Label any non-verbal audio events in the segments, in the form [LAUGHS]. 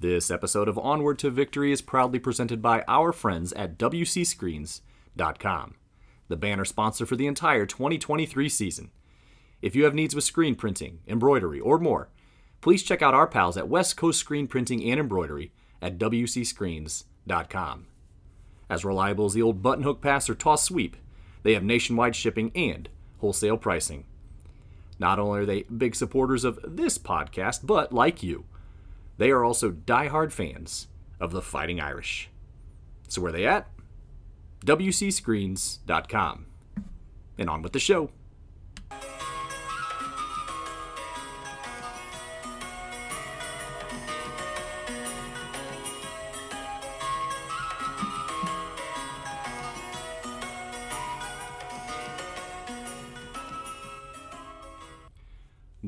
This episode of Onward to Victory is proudly presented by our friends at WCScreens.com, the banner sponsor for the entire 2023 season. If you have needs with screen printing, embroidery, or more, please check out our pals at West Coast Screen Printing and Embroidery at WCScreens.com. As reliable as the old button hook pass or toss sweep, they have nationwide shipping and wholesale pricing. Not only are they big supporters of this podcast, but like you, they are also die-hard fans of the Fighting Irish. So where are they at? WCScreens.com. And on with the show.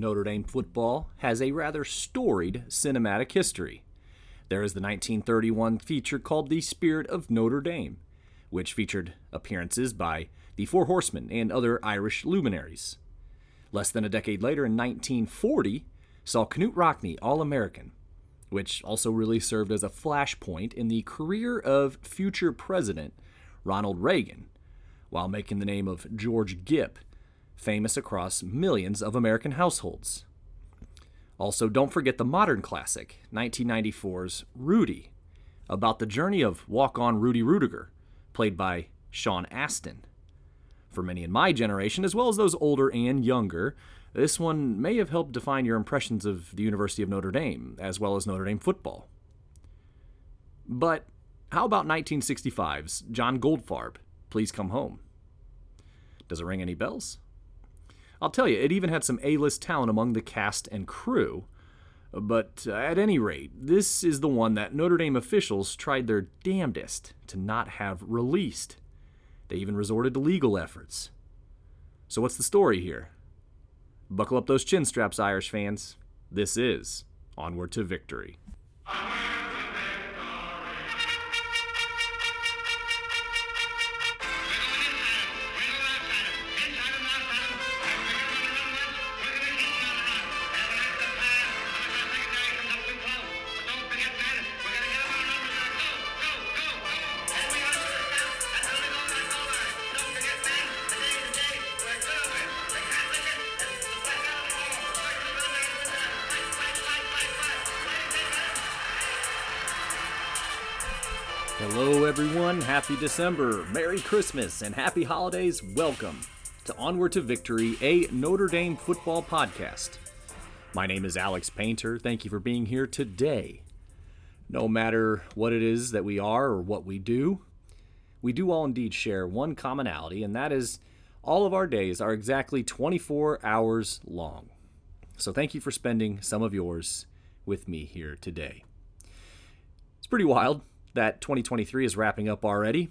Notre Dame football has a rather storied cinematic history. There is the 1931 feature called The Spirit of Notre Dame, which featured appearances by the Four Horsemen and other Irish luminaries. Less than a decade later, in 1940, saw Knute Rockne All American, which also really served as a flashpoint in the career of future President Ronald Reagan, while making the name of George Gipp famous across millions of American households. Also, don't forget the modern classic, 1994's Rudy, about the journey of walk on Rudy Ruettiger, played by Sean Astin. For many in my generation, as well as those older and younger, this one may have helped define your impressions of the University of Notre Dame, as well as Notre Dame football. But how about 1965's John Goldfarb, Please Come Home? Does it ring any bells? I'll tell you, it even had some A list talent among the cast and crew. But uh, at any rate, this is the one that Notre Dame officials tried their damnedest to not have released. They even resorted to legal efforts. So, what's the story here? Buckle up those chin straps, Irish fans. This is Onward to Victory. Happy December, Merry Christmas, and Happy Holidays. Welcome to Onward to Victory, a Notre Dame football podcast. My name is Alex Painter. Thank you for being here today. No matter what it is that we are or what we do, we do all indeed share one commonality, and that is all of our days are exactly 24 hours long. So thank you for spending some of yours with me here today. It's pretty wild that 2023 is wrapping up already.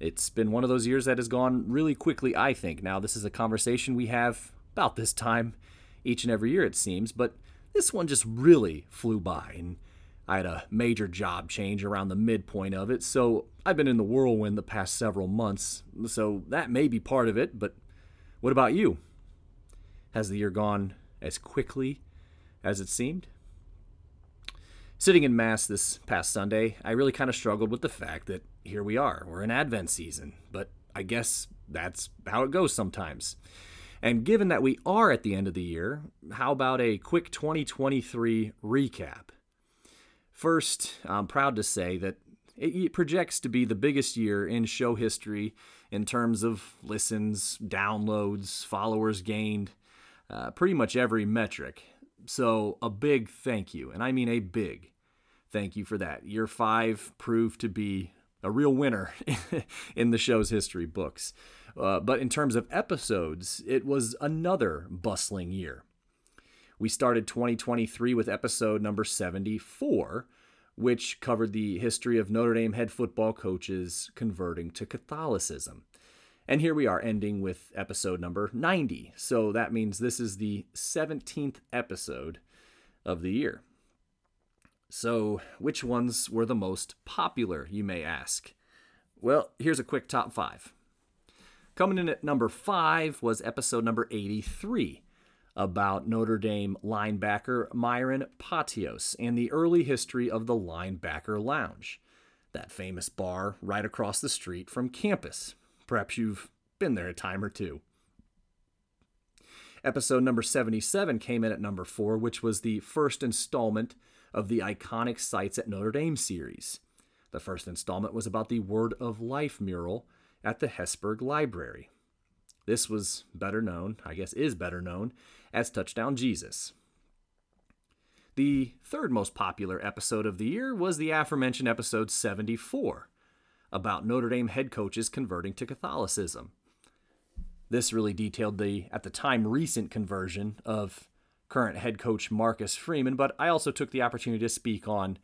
It's been one of those years that has gone really quickly, I think. Now, this is a conversation we have about this time each and every year, it seems, but this one just really flew by. And I had a major job change around the midpoint of it, so I've been in the whirlwind the past several months. So that may be part of it, but what about you? Has the year gone as quickly as it seemed? Sitting in Mass this past Sunday, I really kind of struggled with the fact that here we are, we're in Advent season, but I guess that's how it goes sometimes. And given that we are at the end of the year, how about a quick 2023 recap? First, I'm proud to say that it projects to be the biggest year in show history in terms of listens, downloads, followers gained, uh, pretty much every metric. So, a big thank you, and I mean a big thank you for that. Year five proved to be a real winner [LAUGHS] in the show's history books. Uh, but in terms of episodes, it was another bustling year. We started 2023 with episode number 74, which covered the history of Notre Dame head football coaches converting to Catholicism. And here we are ending with episode number 90. So that means this is the 17th episode of the year. So, which ones were the most popular, you may ask? Well, here's a quick top five. Coming in at number five was episode number 83, about Notre Dame linebacker Myron Pottios and the early history of the Linebacker Lounge, that famous bar right across the street from campus. Perhaps you've been there a time or two. Episode number 77 came in at number 4, which was the first installment of the Iconic Sites at Notre Dame series. The first installment was about the Word of Life mural at the Hesburgh Library. This was better known, I guess is better known, as Touchdown Jesus. The third most popular episode of the year was the aforementioned episode 74 about Notre Dame head coaches converting to Catholicism. This really detailed the, at the time, recent conversion of current head coach Marcus Freeman, but I also took the opportunity to speak on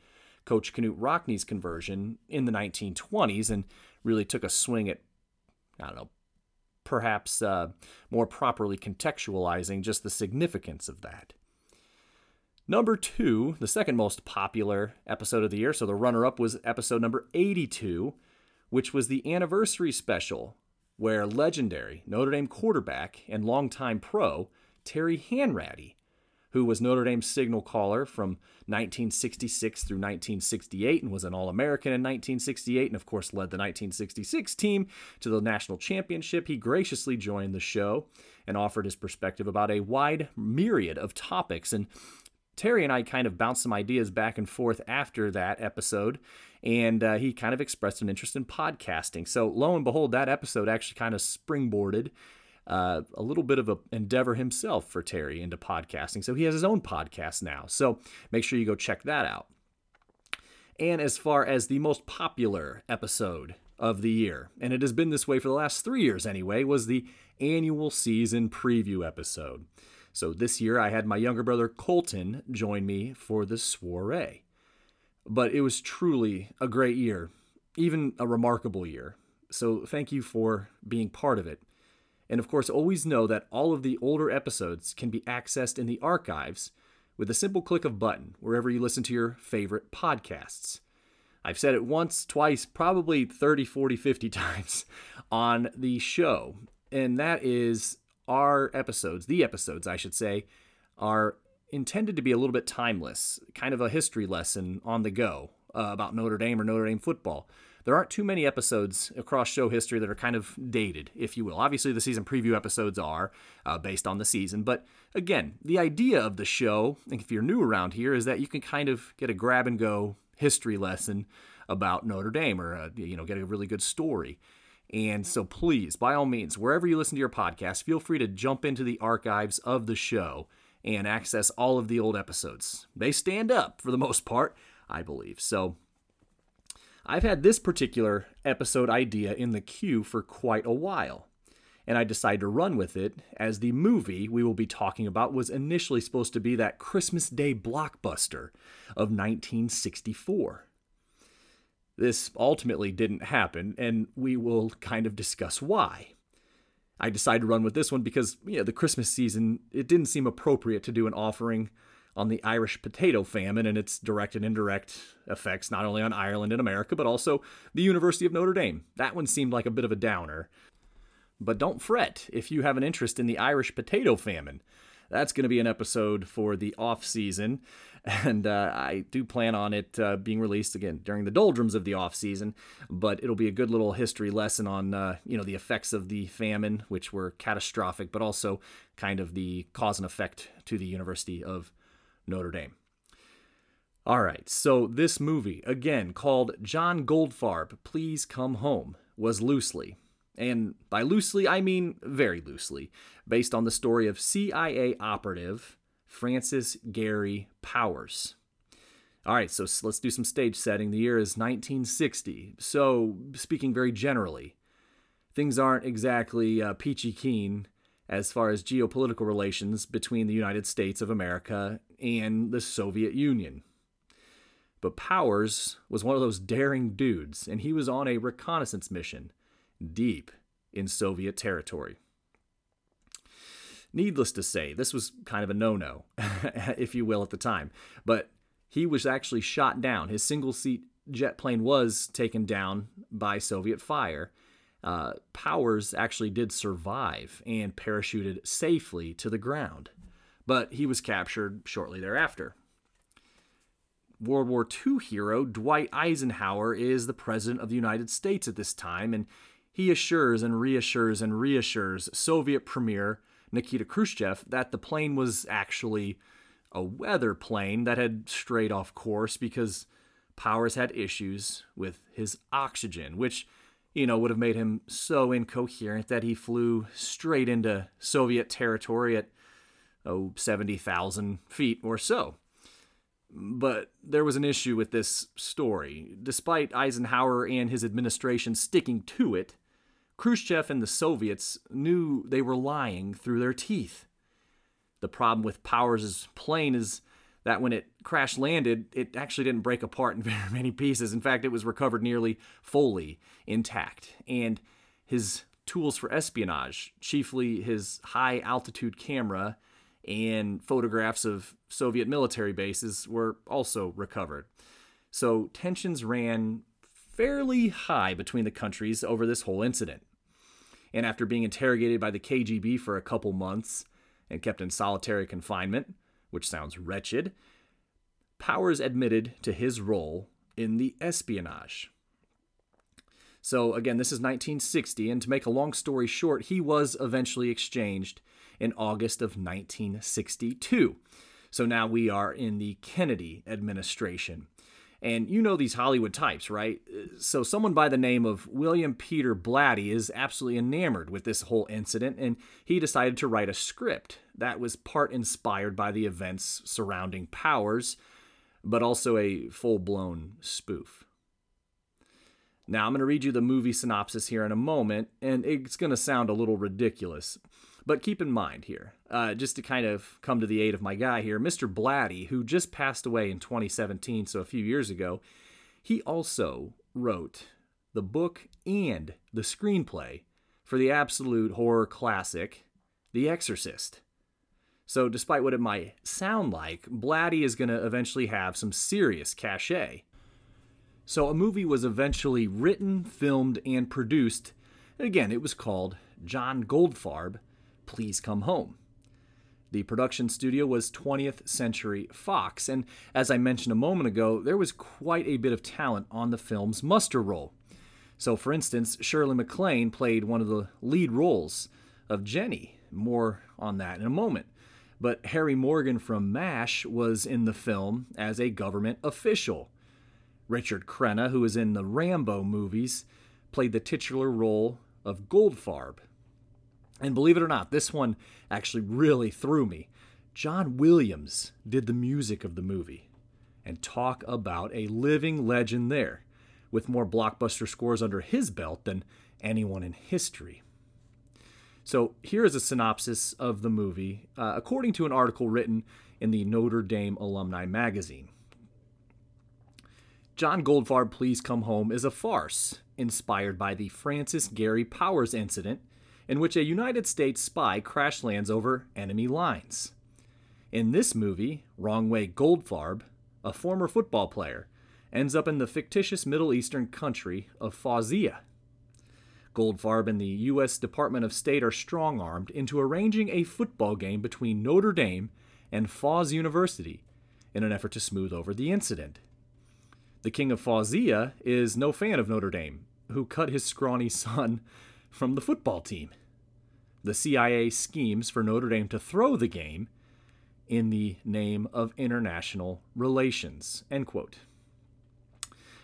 Coach Knute Rockne's conversion in the 1920s and really took a swing at, I don't know, perhaps uh, more properly contextualizing just the significance of that. Number two, the second most popular episode of the year, so the runner up was episode number 82, which was the anniversary special, where legendary Notre Dame quarterback and longtime pro Terry Hanratty who was Notre Dame's signal caller from 1966 through 1968 and was an All American in 1968, and of course led the 1966 team to the national championship. He graciously joined the show and offered his perspective about a wide myriad of topics. And Terry and I kind of bounced some ideas back and forth after that episode, and uh, he kind of expressed an interest in podcasting. So, lo and behold, that episode actually kind of springboarded uh, a little bit of an endeavor himself for Terry into podcasting. So he has his own podcast now. So make sure you go check that out. And as far as the most popular episode of the year, and it has been this way for the last three years anyway, was the annual season preview episode. So this year I had my younger brother Colton join me for the soiree. But it was truly a great year, even a remarkable year. So thank you for being part of it. And of course, always know that all of the older episodes can be accessed in the archives with a simple click of button wherever you listen to your favorite podcasts. I've said it once, twice, probably 30, 40, 50 [LAUGHS] times on the show. And that is our episodes, the episodes, I should say, are intended to be a little bit timeless, kind of a history lesson on the go uh, about Notre Dame or Notre Dame football there aren't too many episodes across show history that are kind of dated, if you will. Obviously, the season preview episodes are uh, based on the season, but again, the idea of the show, if you're new around here, is that you can kind of get a grab and go history lesson about Notre Dame or uh, you know get a really good story. And so please, by all means, wherever you listen to your podcast, feel free to jump into the archives of the show and access all of the old episodes. They stand up for the [LAUGHS] most part, I believe. So I've had this particular episode idea in the queue for quite a while, and I decided to run with it as the movie we will be talking about was initially supposed to be that Christmas Day blockbuster of 1964. This ultimately didn't happen, and we will kind of discuss why. I decided to run with this one because, you know, the Christmas season, it didn't seem appropriate to do an offering on the Irish potato famine and its direct and indirect effects, not only on Ireland and America, but also the University of Notre Dame. That one seemed like a bit of a downer. But don't fret if you have an interest in the Irish potato famine. That's going to be an episode for the off season, [LAUGHS] and uh, I do plan on it uh, being released again during the doldrums of the off season. But it'll be a good little history lesson on uh, you know the effects of the famine, which were catastrophic, but also kind of the cause and effect to the University of Notre Dame. All right, so this movie, again called John Goldfarb, Please Come Home, was loosely, and by loosely I mean very loosely, based on the story of CIA operative Francis Gary Powers. All right, so let's do some stage setting. The year is 1960. So, speaking very generally, things aren't exactly uh, peachy keen as far as geopolitical relations between the United States of America and the Soviet Union. But Powers was one of those daring dudes, and he was on a reconnaissance mission deep in Soviet territory. Needless to say, this was kind of a no no, [LAUGHS] if you will, at the time. But he was actually shot down. His single seat jet plane was taken down by Soviet fire. Uh, Powers actually did survive and parachuted safely to the ground. but he was captured shortly thereafter. World War II hero Dwight Eisenhower is the President of the United States at this time, and he assures and reassures and reassures Soviet Premier Nikita Khrushchev that the plane was actually a weather plane that had strayed off course because Powers had issues with his oxygen, which, you know, would have made him so incoherent that he flew straight into Soviet territory at, oh, 70,000 feet or so. But there was an issue with this story. Despite Eisenhower and his administration sticking to it, Khrushchev and the Soviets knew they were lying through their teeth. The problem with Powers' plane is that when it crash landed, it actually didn't break apart in [LAUGHS] very many pieces. In fact, it was recovered nearly fully intact. And his tools for espionage, chiefly his high altitude camera and photographs of Soviet military bases, were also recovered. So tensions ran fairly high between the countries over this whole incident. And after being interrogated by the KGB for a couple months and kept in solitary confinement, which sounds wretched, Powers admitted to his role in the espionage. So, again, this is 1960, and to make a long story short, he was eventually exchanged in August of 1962. So now we are in the Kennedy administration. And you know these Hollywood types, right? Uh, so someone by the name of William Peter Blatty is absolutely enamored with this whole incident, and he decided to write a script that was part inspired by the events surrounding Powers, but also a full blown spoof. Now, I'm going to read you the movie synopsis here in a moment, and it's going to sound a little ridiculous. But keep in mind here, uh, just to kind of come to the aid of my guy here, Mr. Blatty, who just passed away in 2017, so a few years ago, he also wrote the book and the screenplay for the absolute horror classic, The Exorcist. So, despite what it might sound like, Blatty is going to eventually have some serious cachet. So, a movie was eventually written, filmed, and produced. Again, it was called John Goldfarb Please Come Home. The production studio was 20th Century Fox, and as I mentioned a moment ago, there was quite a bit of talent on the film's muster roll. So, for instance, Shirley MacLaine played one of the lead roles of Jenny. More on that in a moment. But Harry Morgan from MASH was in the film as a government official. Richard Crenna, who was in the Rambo movies, played the titular role of Goldfarb, and believe it or not, this one actually really threw me. John Williams did the music of the movie. And talk about a living legend there, with more blockbuster scores under his belt than anyone in history. So, here is a synopsis of the movie, uh, according to an article written in the Notre Dame Alumni Magazine. John Goldfarb Please Come Home is a farce inspired by the Francis Gary Powers incident in which a United States spy crash lands over enemy lines. In this movie, Wrongway Goldfarb, a former football player, ends up in the fictitious Middle Eastern country of Fawzia. Goldfarb and the U.S. Department of State are strong armed into arranging a football game between Notre Dame and Fawz University in an effort to smooth over the incident. The King of Fawzia is no fan of Notre Dame, who cut his scrawny [LAUGHS] son from the football team. The CIA schemes for Notre Dame to throw the game in the name of international relations. End quote.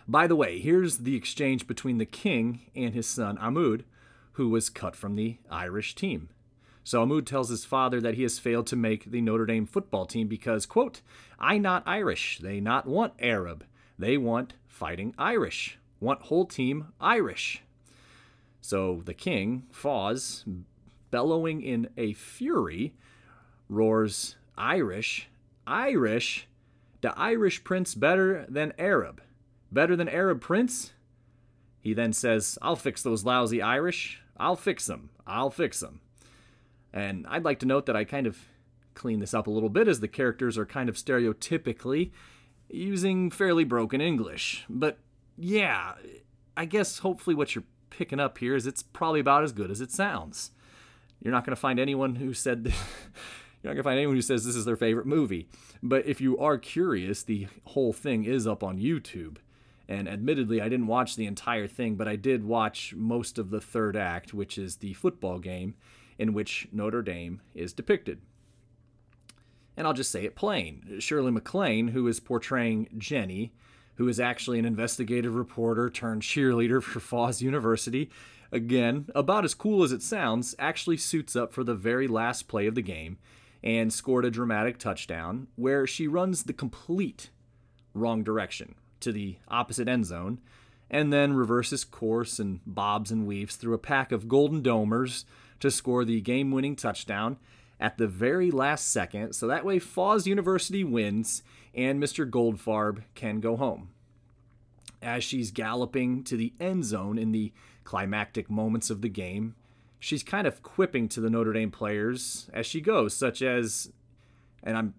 By the way, here's the exchange between the king and his son Ahmud, who was cut from the Irish team. So Ahmud tells his father that he has failed to make the Notre Dame football team because, quote, I not Irish. They not want Arab. They want fighting Irish. Want whole team Irish. So the king, Fawz, bellowing in a fury, roars, Irish, Irish, the Irish prince better than Arab. Better than Arab prince? He then says, I'll fix those lousy Irish. I'll fix them. I'll fix them. And I'd like to note that I kind of clean this up a little bit as the characters are kind of stereotypically using fairly broken English. But yeah, I guess hopefully what you're picking up here is it's probably about as good as it sounds. You're not going to find anyone who said, this, [LAUGHS] You're not gonna find anyone who says this is their favorite movie. But if you are curious, the whole thing is up on YouTube. And admittedly, I didn't watch the entire thing, but I did watch most of the third act, which is the football game in which Notre Dame is depicted. And I'll just say it plain. Shirley MacLaine, who is portraying Jenny, who is actually an investigative reporter turned cheerleader for [LAUGHS] Fawz University, again, about as cool as it sounds, actually suits up for the very last play of the game and scored a dramatic touchdown where she runs the complete wrong direction to the opposite end zone and then reverses course and bobs and weaves through a pack of golden domers to score the game winning touchdown at the very last second. So that way, Fawz University wins and Mr. Goldfarb can go home. As she's galloping to the end zone in the climactic moments of the game, she's kind of quipping to the Notre Dame players as she goes, such as, and I'm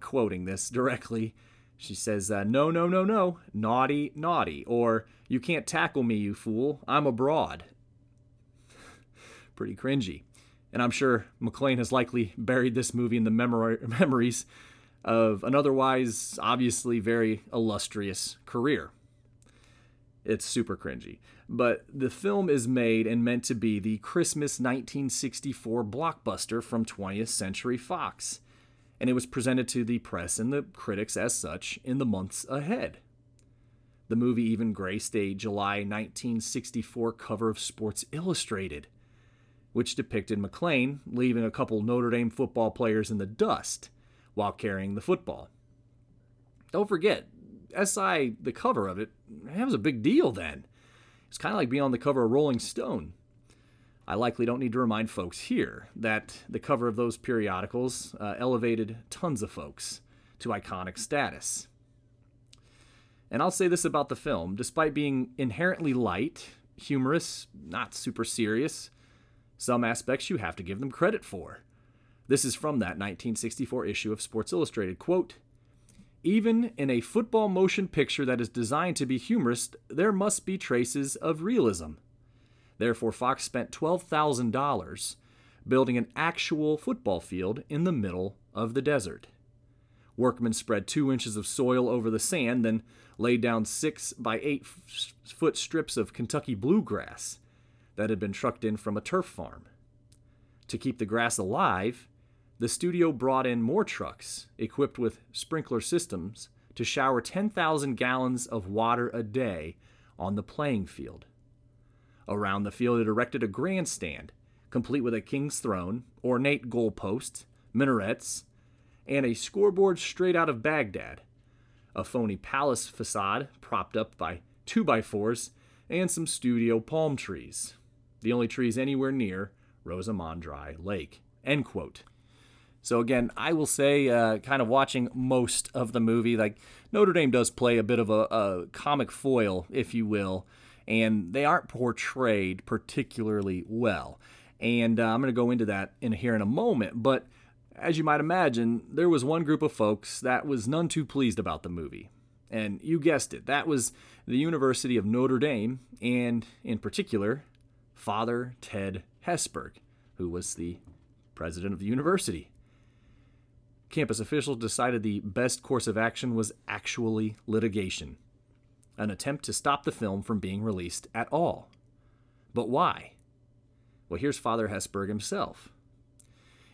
quoting this [LAUGHS] directly, she says, uh, No, no, no, no, naughty, naughty, or You can't tackle me, you fool, I'm abroad. [LAUGHS] Pretty cringy. And I'm sure MacLaine has likely buried this movie in the memori- [LAUGHS] memories of an otherwise obviously very illustrious career. It's super cringy. But the film is made and meant to be the Christmas 1964 blockbuster from 20th Century Fox, and it was presented to the press and the critics as such in the months ahead. The movie even graced a July 1964 cover of Sports Illustrated, which depicted MacLaine leaving a couple Notre Dame football players in the dust while carrying the football. Don't forget, SI, the cover of it, that was a big deal then. It's kind of like being on the cover of Rolling Stone. I likely don't need to remind folks here that the cover of those periodicals uh, elevated tons of folks to iconic status. And I'll say this about the film despite being inherently light, humorous, not super serious, some aspects you have to give them credit for. This is from that 1964 issue of Sports Illustrated. Quote, even in a football motion picture that is designed to be humorous, there must be traces of realism. Therefore, Fox spent $12,000 building an actual football field in the middle of the desert. Workmen spread two inches of soil over the sand, then laid down six by eight foot strips of Kentucky bluegrass that had been trucked in from a turf farm. To keep the grass alive, the studio brought in more trucks equipped with sprinkler systems to shower 10,000 gallons of water a day on the playing field. Around the field, it erected a grandstand, complete with a king's throne, ornate goalposts, minarets, and a scoreboard straight out of Baghdad, a phony palace facade propped up by 2x4s, and some studio palm trees. The only trees anywhere near Rosamond Dry Lake. End quote. So again, I will say, uh, kind of watching most of the movie, like Notre Dame does play a bit of a, a comic foil, if you will, and they aren't portrayed particularly well. And uh, I'm going to go into that in here in a moment. But as you might imagine, there was one group of folks that was none too pleased about the movie. And you guessed it, that was the University of Notre Dame, and in particular, Father Ted Hesburgh, who was the president of the university. Campus officials decided the best course of action was actually litigation, an attempt to stop the film from being released at all. But why? Well, here's Father Hesburgh himself.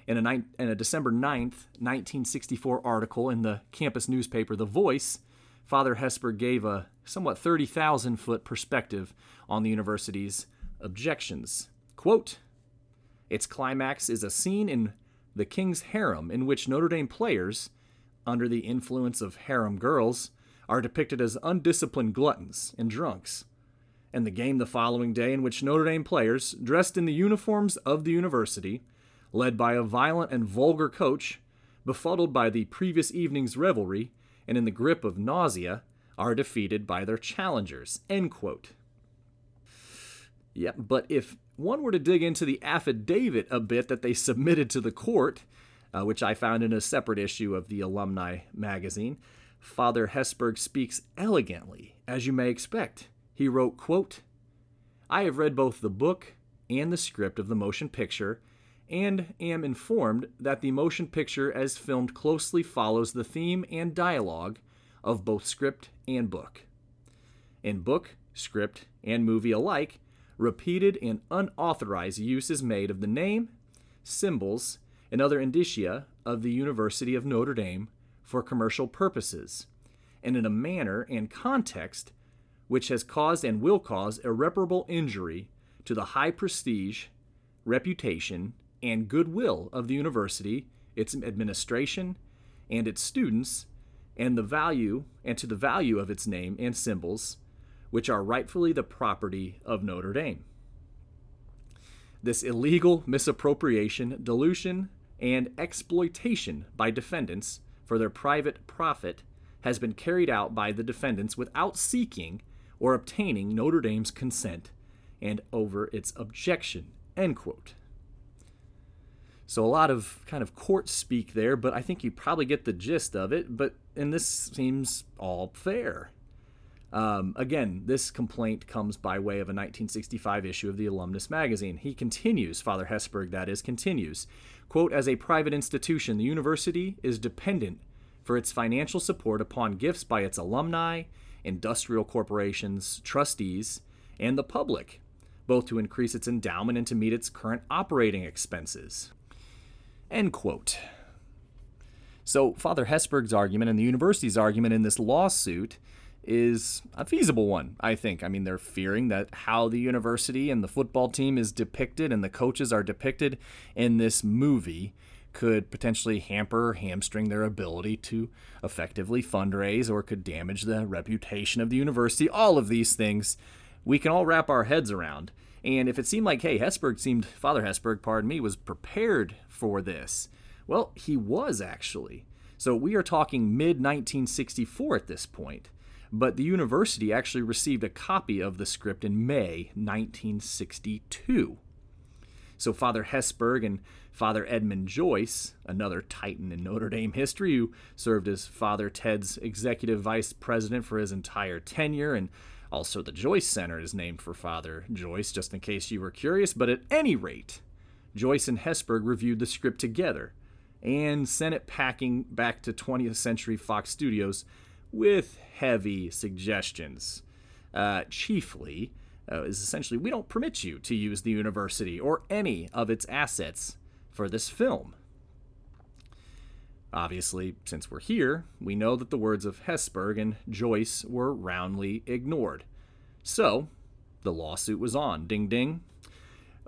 In a, ni- in a December 9th, 1964 article in the campus newspaper The Voice, Father Hesburgh gave a somewhat 30,000 foot perspective on the university's objections. Quote, its climax is a scene in the King's Harem, in which Notre Dame players, under the influence of harem girls, are depicted as undisciplined gluttons and drunks. And the game the following day, in which Notre Dame players, dressed in the uniforms of the university, led by a violent and vulgar coach, befuddled by the previous evening's revelry, and in the grip of nausea, are defeated by their challengers. End quote. Yep, but if one were to dig into the affidavit a bit that they submitted to the court, uh, which I found in a separate issue of the Alumni magazine, Father Hesburgh speaks elegantly, as you may expect. He wrote, quote, I have read both the book and the script of the motion picture, and am informed that the motion picture as filmed closely follows the theme and dialogue of both script and book. In book, script, and movie alike, repeated and unauthorized use is made of the name, symbols, and other indicia of the University of Notre Dame for commercial purposes, and in a manner and context which has caused and will cause irreparable injury to the high prestige, reputation, and goodwill of the university, its administration, and its students, and the value and to the value of its name and symbols, which are rightfully the property of Notre Dame. This illegal misappropriation, dilution, and exploitation by defendants for their private profit has been carried out by the defendants without seeking or obtaining Notre Dame's consent and over its objection. End quote. So a lot of kind of court speak there, but I think you probably get the gist of it. But and this seems all fair. Um, again, this complaint comes by way of a 1965 issue of the Alumnus magazine. He continues, Father Hesburgh, that is, continues, quote, as a private institution, the university is dependent for its financial support upon gifts by its alumni, industrial corporations, trustees, and the public, both to increase its endowment and to meet its current operating expenses. End quote. So, Father Hesburgh's argument and the university's argument in this lawsuit is a feasible one, I think. I mean, they're fearing that how the university and the football team is depicted and the coaches are depicted in this movie could potentially hamper or hamstring their ability to effectively fundraise or could damage the reputation of the university. All of these things we can all wrap our heads around. And if it seemed like, hey, Hesburgh seemed, Father Hesburgh, pardon me, was prepared for this, well, he was actually. So we are talking mid 1964 at this point but the university actually received a copy of the script in May 1962. So Father Hesburgh and Father Edmund Joyce, another titan in Notre Dame history who served as Father Ted's executive vice president for his entire tenure, and also the Joyce Center is named for Father Joyce, just in case you were curious. But at any rate, Joyce and Hesburgh reviewed the script together and sent it packing back to 20th Century Fox Studios with heavy suggestions. Uh, chiefly, uh, is essentially we don't permit you to use the university or any of its assets for this film. Obviously, since we're here, we know that the words of Hesburgh and Joyce were roundly ignored. So, the lawsuit was on. Ding ding.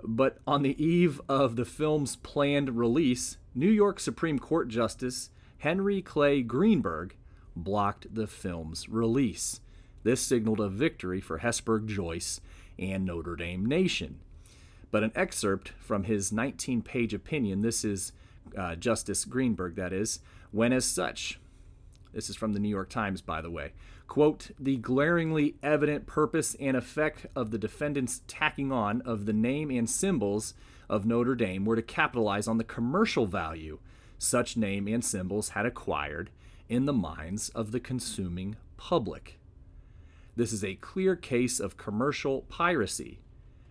But on the eve of the film's planned release, New York Supreme Court Justice Henry Clay Greenberg blocked the film's release. This signaled a victory for Hesburgh Joyce and Notre Dame Nation. But an excerpt from his 19 page opinion, this is uh, Justice Greenberg, that is, when as such. This is from the New York Times, by the way. Quote, the glaringly evident purpose and effect of the defendants' tacking on of the name and symbols of Notre Dame were to capitalize on the commercial value such name and symbols had acquired in the minds of the consuming public. This is a clear case of commercial piracy,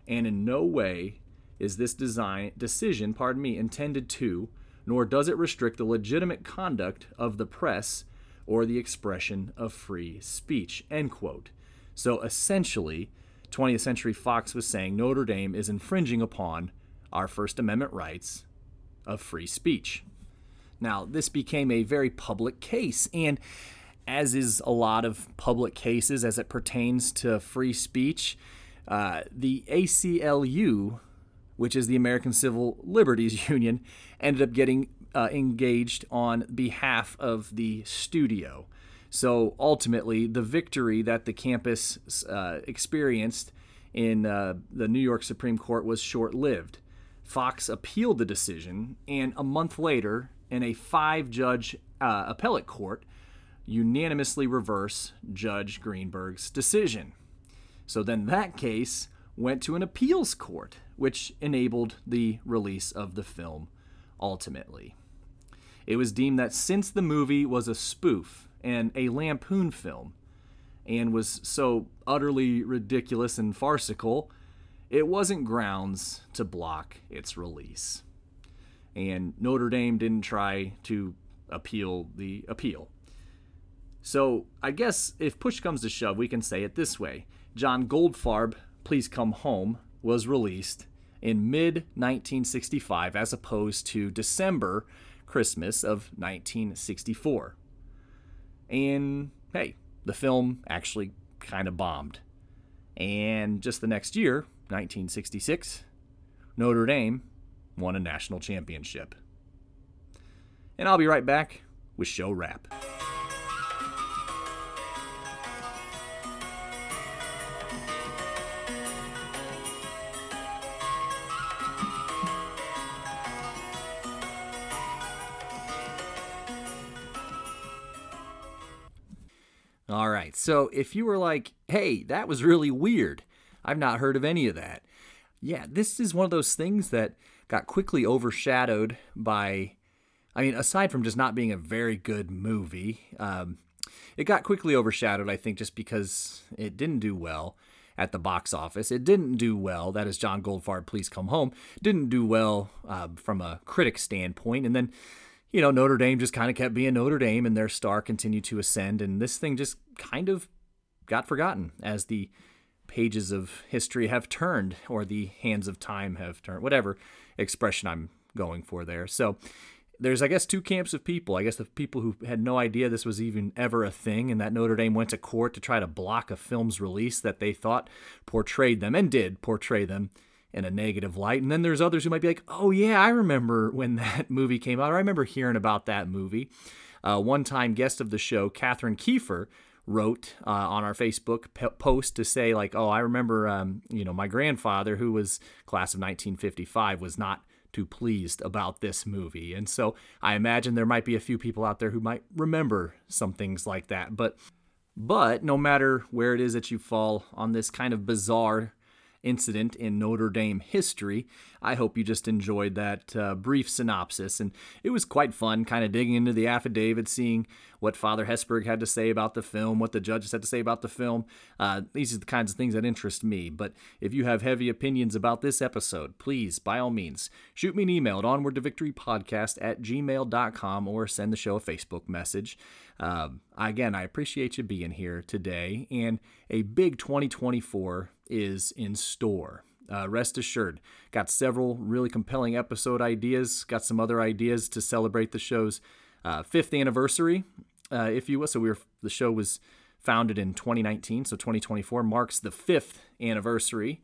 and in no way is this design, decision, pardon me, intended to, nor does it restrict the legitimate conduct of the press or the expression of free speech. End quote. So essentially, 20th Century Fox was saying Notre Dame is infringing upon our First Amendment rights of free speech. Now, this became a very public case, and as is a lot of public cases as it pertains to free speech, uh, the ACLU, which is the American Civil Liberties [LAUGHS] Union, ended up getting uh, engaged on behalf of the studio. So ultimately, the victory that the campus uh, experienced in uh, the New York Supreme Court was short lived. Fox appealed the decision, and a month later, in a five judge uh, appellate court unanimously reverse Judge Greenberg's decision. So then that case went to an appeals court, which enabled the release of the film ultimately. It was deemed that since the movie was a spoof and a lampoon film and was so utterly ridiculous and farcical, it wasn't grounds to block its release. And Notre Dame didn't try to appeal the appeal. So I guess if push comes to shove, we can say it this way John Goldfarb, Please Come Home, was released in mid 1965 as opposed to December Christmas of 1964. And hey, the film actually kind of bombed. And just the next year, 1966, Notre Dame won a national championship. And I'll be right back with show wrap. All right. So if you were like, hey, that was really weird, I've not heard of any of that. Yeah, this is one of those things that got quickly overshadowed by, I mean, aside from just not being a very good movie, um, it got quickly overshadowed, I think, just because it didn't do well at the box office. It didn't do well. That is John Goldfarb, Please Come Home. Didn't do well uh, from a critic standpoint. And then you know, Notre Dame just kind of kept being Notre Dame and their star continued to ascend. And this thing just kind of got forgotten as the pages of history have turned or the hands of time have turned, whatever expression I'm going for there. So there's, I guess, two camps of people. I guess the people who had no idea this was even ever a thing and that Notre Dame went to court to try to block a film's release that they thought portrayed them and did portray them in a negative light. And then there's others who might be like, oh, yeah, I remember when [LAUGHS] that movie came out, or I remember hearing about that movie. Uh, one time guest of the show, Catherine Kiefer, wrote uh, on our Facebook post to say, like, oh, I remember, um, you know, my grandfather, who was class of 1955, was not too pleased about this movie. And so I imagine there might be a few people out there who might remember some things like that. But but no matter where it is that you fall on this kind of bizarre incident in Notre Dame history. I hope you just enjoyed that uh, brief synopsis. And it was quite fun kind of digging into the affidavit, seeing what Father Hesburgh had to say about the film, what the judges had to say about the film. Uh, these are the kinds of things that interest me. But if you have heavy opinions about this episode, please, by all means, shoot me an email at onwardtovictorypodcast at gmail.com or send the show a Facebook message. Um, again, I appreciate you being here today, and a big 2024 is in store. Uh, rest assured, got several really compelling episode ideas, got some other ideas to celebrate the show's uh, fifth anniversary, uh, if you will. So we were the show was founded in 2019, so 2024 marks the fifth anniversary,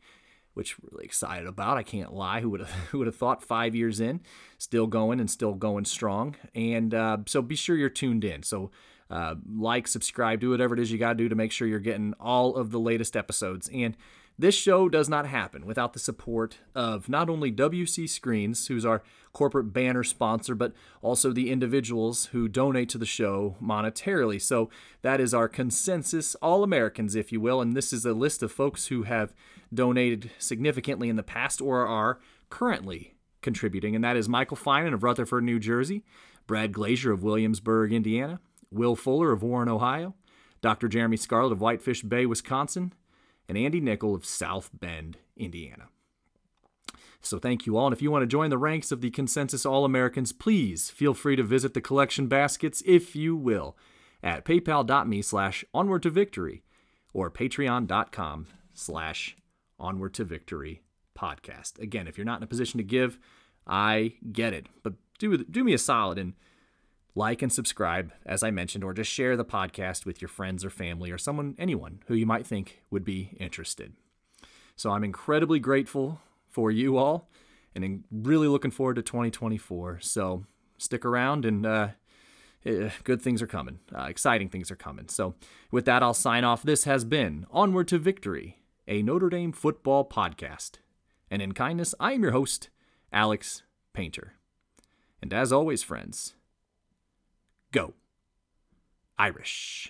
which we're really excited about. I can't lie. Who would have [LAUGHS] who would have thought five years in, still going and still going strong. And uh, so be sure you're tuned in. So uh, like, subscribe, do whatever it is you got to do to make sure you're getting all of the latest episodes. And this show does not happen without the support of not only WC Screens, who's our corporate banner sponsor, but also the individuals who donate to the show monetarily. So that is our consensus All Americans, if you will. And this is a list of folks who have donated significantly in the past or are currently contributing. And that is Michael Finan of Rutherford, New Jersey, Brad Glazier of Williamsburg, Indiana, Will Fuller of Warren, Ohio, Dr. Jeremy Scarlett of Whitefish Bay, Wisconsin, and Andy Nickel of South Bend, Indiana. So thank you all. And if you want to join the ranks of the Consensus All Americans, please feel free to visit the collection baskets, if you will, at paypal.me slash onward to victory or patreon.com slash onward to victory podcast. Again, if you're not in a position to give, I get it. But do, do me a solid and like and subscribe, as I mentioned, or just share the podcast with your friends or family or someone, anyone who you might think would be interested. So I'm incredibly grateful for you all and really looking forward to 2024. So stick around and uh, eh, good things are coming. Uh, exciting things are coming. So with that, I'll sign off. This has been Onward to Victory, a Notre Dame football podcast. And in kindness, I am your host, Alex Painter. And as always, friends, Go. Irish.